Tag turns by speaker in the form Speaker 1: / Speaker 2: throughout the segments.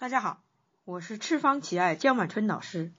Speaker 1: 大家好，我是赤方奇艾江满春老师，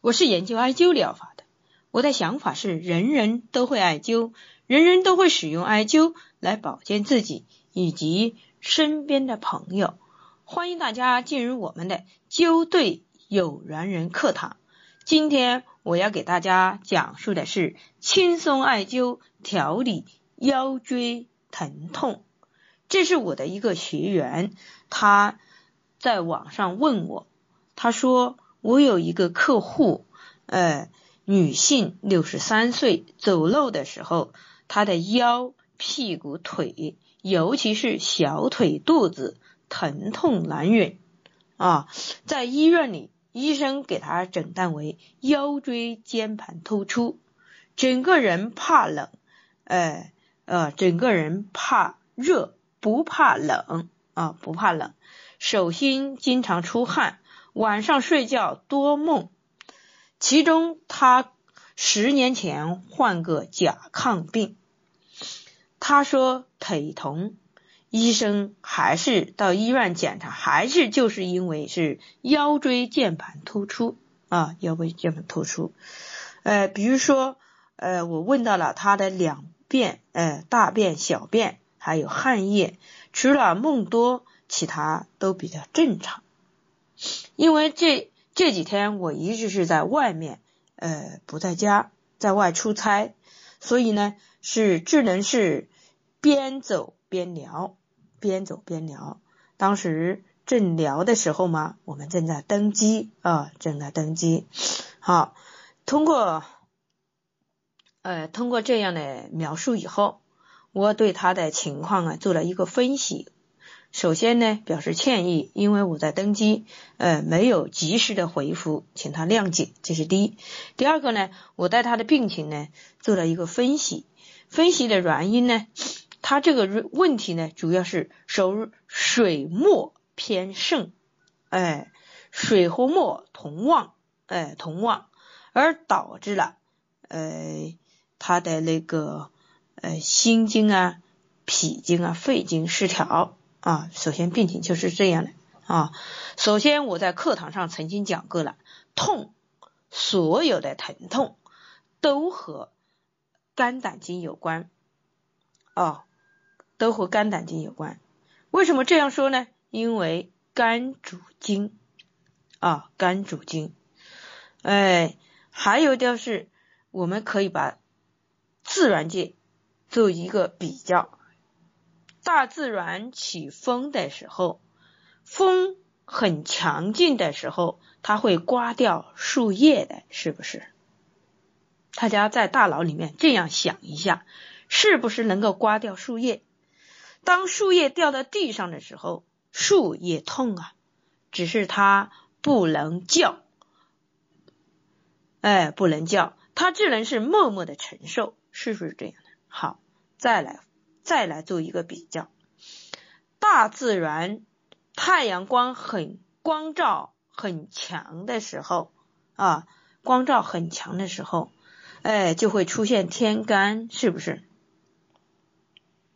Speaker 1: 我是研究艾灸疗法的。我的想法是，人人都会艾灸，人人都会使用艾灸来保健自己以及身边的朋友。欢迎大家进入我们的灸对有缘人课堂。今天我要给大家讲述的是轻松艾灸调理腰椎疼痛。这是我的一个学员，他。在网上问我，他说我有一个客户，呃，女性，六十三岁，走路的时候，她的腰、屁股、腿，尤其是小腿、肚子疼痛难忍啊，在医院里，医生给她诊断为腰椎间盘突出，整个人怕冷，呃呃，整个人怕热，不怕冷啊，不怕冷。手心经常出汗，晚上睡觉多梦。其中他十年前患个甲亢病，他说腿疼，医生还是到医院检查，还是就是因为是腰椎间盘突出啊，腰椎间盘突出。呃，比如说，呃，我问到了他的两便，呃，大便、小便还有汗液，除了梦多。其他都比较正常，因为这这几天我一直是在外面，呃，不在家，在外出差，所以呢是只能是边走边聊，边走边聊。当时正聊的时候嘛，我们正在登机啊，正在登机。好，通过呃通过这样的描述以后，我对他的情况啊做了一个分析。首先呢，表示歉意，因为我在登机，呃，没有及时的回复，请他谅解，这是第一。第二个呢，我对他的病情呢做了一个分析，分析的原因呢，他这个问题呢，主要是手水墨偏盛，哎，水和墨同旺，哎，同旺，而导致了，呃，他的那个呃心经啊、脾经啊、肺经失调。啊，首先病情就是这样的啊。首先我在课堂上曾经讲过了，痛，所有的疼痛都和肝胆经有关啊，都和肝胆经有关。为什么这样说呢？因为肝主筋啊，肝主筋。哎，还有就是我们可以把自然界做一个比较。大自然起风的时候，风很强劲的时候，它会刮掉树叶的，是不是？大家在大脑里面这样想一下，是不是能够刮掉树叶？当树叶掉到地上的时候，树也痛啊，只是它不能叫，哎，不能叫，它只能是默默的承受，是不是这样的？好，再来。再来做一个比较，大自然太阳光很光照很强的时候啊，光照很强的时候，哎，就会出现天干，是不是？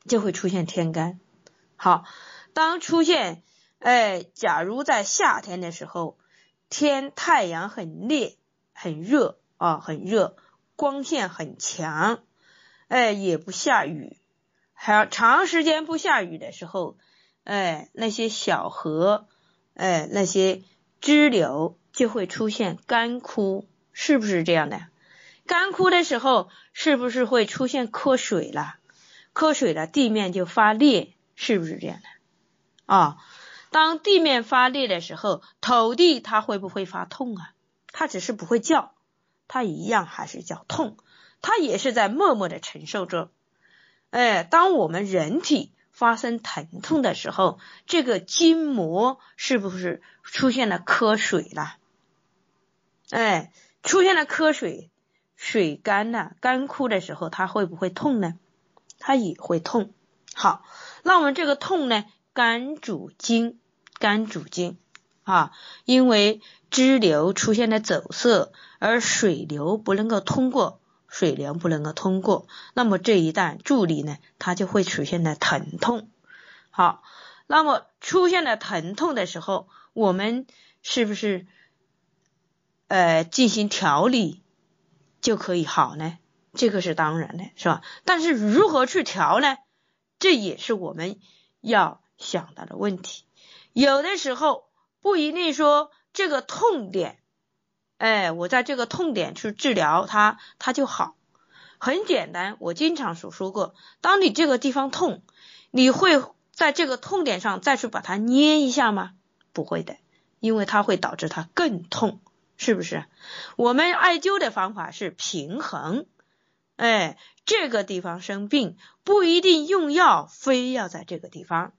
Speaker 1: 就会出现天干。好，当出现哎，假如在夏天的时候，天太阳很烈很热啊，很热，光线很强，哎，也不下雨。还长时间不下雨的时候，哎，那些小河，哎，那些支流就会出现干枯，是不是这样的？干枯的时候，是不是会出现缺水了？缺水了，地面就发裂，是不是这样的？啊，当地面发裂的时候，土地它会不会发痛啊？它只是不会叫，它一样还是叫痛，它也是在默默的承受着。哎，当我们人体发生疼痛的时候，这个筋膜是不是出现了瞌水了？哎，出现了瞌水，水干了，干枯的时候，它会不会痛呢？它也会痛。好，那我们这个痛呢？肝主筋，肝主筋啊，因为支流出现了阻塞，而水流不能够通过。水流不能够通过，那么这一旦助力呢，它就会出现了疼痛。好，那么出现了疼痛的时候，我们是不是呃进行调理就可以好呢？这个是当然的，是吧？但是如何去调呢？这也是我们要想到的问题。有的时候不一定说这个痛点，哎，我在这个痛点去治疗它，它就好。很简单，我经常所说过，当你这个地方痛，你会在这个痛点上再去把它捏一下吗？不会的，因为它会导致它更痛，是不是？我们艾灸的方法是平衡。哎，这个地方生病不一定用药，非要在这个地方。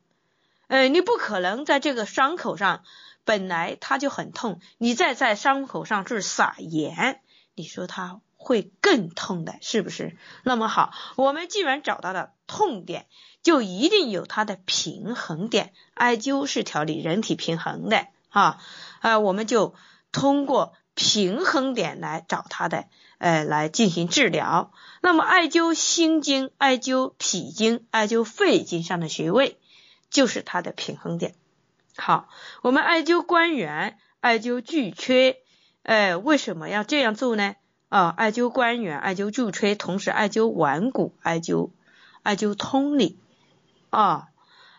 Speaker 1: 哎，你不可能在这个伤口上本来它就很痛，你再在伤口上去撒盐，你说它会更痛的，是不是？那么好，我们既然找到了痛点，就一定有它的平衡点。艾灸是调理人体平衡的，哈啊，我们就通过平衡点来找它的。呃，来进行治疗。那么，艾灸心经、艾灸脾经、艾灸肺经上的穴位，就是它的平衡点。好，我们艾灸关元、艾灸巨阙，呃，为什么要这样做呢？啊，艾灸关元、艾灸巨阙，同时艾灸腕骨、艾灸艾灸通里。啊，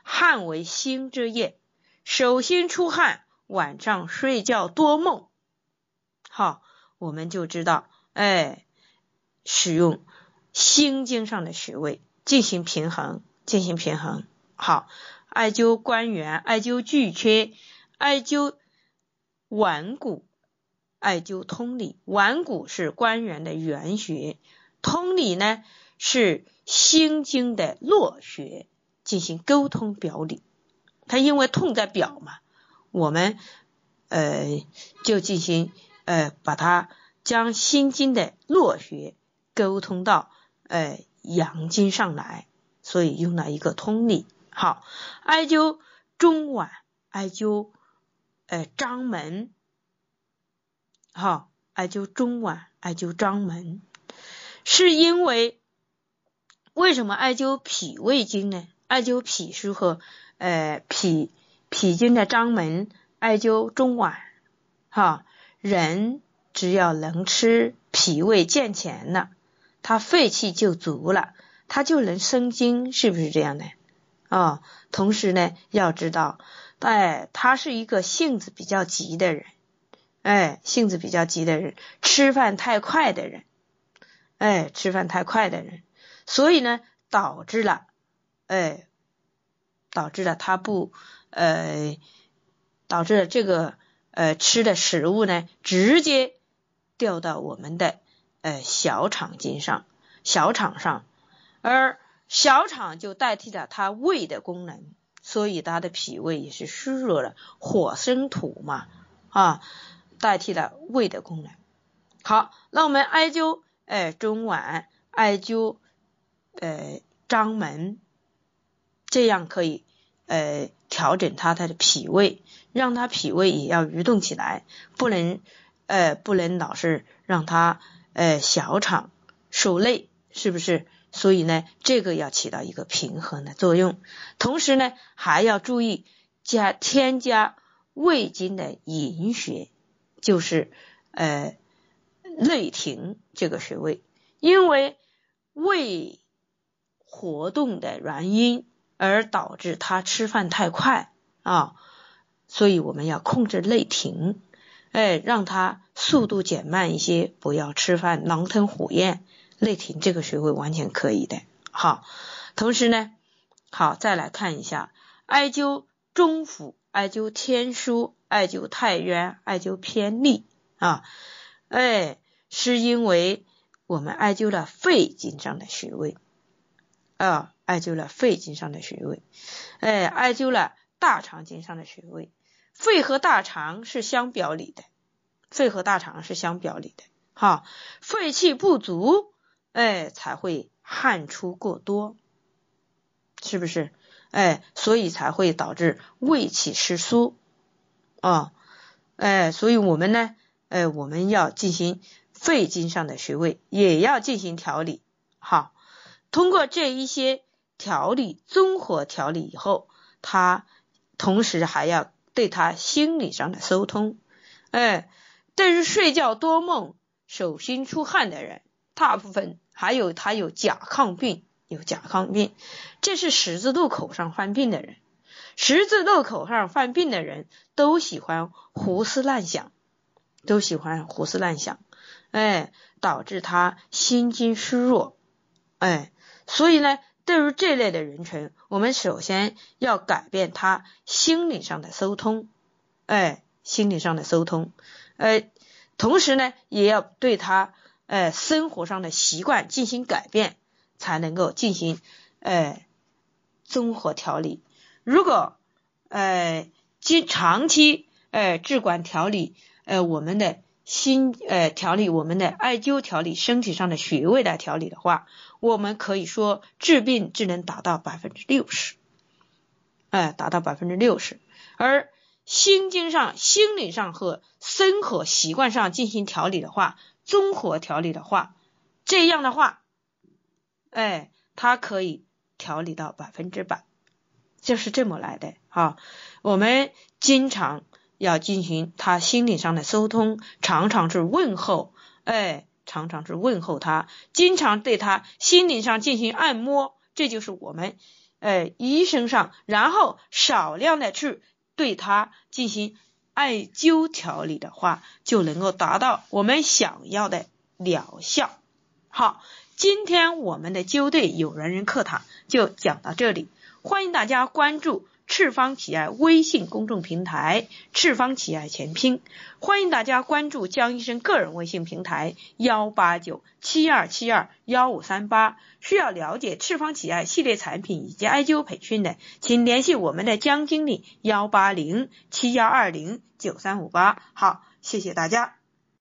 Speaker 1: 汗为心之液，手心出汗，晚上睡觉多梦。好，我们就知道。哎，使用心经上的穴位进行平衡，进行平衡。好，艾灸关元，艾灸巨阙，艾灸腕骨，艾灸通里。腕骨是关元的原穴，通里呢是心经的络穴，进行沟通表里。它因为痛在表嘛，我们呃就进行呃把它。将心经的络穴沟通到呃阳经上来，所以用了一个通理。好，艾灸中脘，艾灸呃章门，好，艾灸中脘，艾灸章门，是因为为什么艾灸脾胃经呢？艾灸脾是和呃脾脾经的章门，艾灸中脘，哈人。只要能吃，脾胃健全了，他肺气就足了，他就能生津，是不是这样的？啊，同时呢，要知道，哎，他是一个性子比较急的人，哎，性子比较急的人，吃饭太快的人，哎，吃饭太快的人，所以呢，导致了，哎，导致了他不，呃，导致了这个，呃，吃的食物呢，直接。掉到我们的呃小肠经上，小肠上，而小肠就代替了它胃的功能，所以它的脾胃也是虚弱了。火生土嘛，啊，代替了胃的功能。好，那我们艾灸哎中脘，艾灸呃章门，这样可以呃调整它它的脾胃，让它脾胃也要蠕动起来，不能。呃，不能老是让他呃小肠受累，是不是？所以呢，这个要起到一个平衡的作用。同时呢，还要注意加添加胃经的营穴，就是呃内庭这个穴位，因为胃活动的原因而导致他吃饭太快啊，所以我们要控制内庭。哎，让他速度减慢一些，不要吃饭狼吞虎咽。内庭这个穴位完全可以的。好，同时呢，好再来看一下艾灸中府、艾灸天枢、艾灸太渊、艾灸偏历啊。哎，是因为我们艾灸了肺经上的穴位啊，艾灸了肺经上的穴位，哎，艾灸了大肠经上的穴位。肺和大肠是相表里的，肺和大肠是相表里的，哈，肺气不足，哎，才会汗出过多，是不是？哎，所以才会导致胃气失疏啊，哎，所以我们呢，哎，我们要进行肺经上的穴位，也要进行调理，好，通过这一些调理，综合调理以后，他同时还要对他心理上的疏通。哎，对于睡觉多梦、手心出汗的人，大部分还有他有甲亢病，有甲亢病，这是十字路口上犯病的人。十字路口上犯病的人都喜欢胡思乱想，都喜欢胡思乱想，哎，导致他心经虚弱，哎，所以呢，对于这类的人群，我们首先要改变他心理上的疏通，哎。心理上的疏通，呃，同时呢，也要对他呃生活上的习惯进行改变，才能够进行呃综合调理。如果呃经长期呃治管调理呃我们的心呃调理我们的艾灸调理身体上的穴位来调理的话，我们可以说治病只能达到百分之六十，哎，达到百分之六十，而。心经上、心理上和生活习惯上进行调理的话，综合调理的话，这样的话，哎，它可以调理到百分之百，就是这么来的哈。我们经常要进行他心理上的疏通，常常是问候，哎，常常是问候他，经常对他心理上进行按摩，这就是我们哎医生上，然后少量的去。对他进行艾灸调理的话，就能够达到我们想要的疗效。好，今天我们的灸对有缘人课堂就讲到这里，欢迎大家关注。赤方企业微信公众平台，赤方企业全拼，欢迎大家关注江医生个人微信平台幺八九七二七二幺五三八。需要了解赤方企业系列产品以及艾灸培训的，请联系我们的江经理幺八零七幺二零九三五八。好，谢谢大家。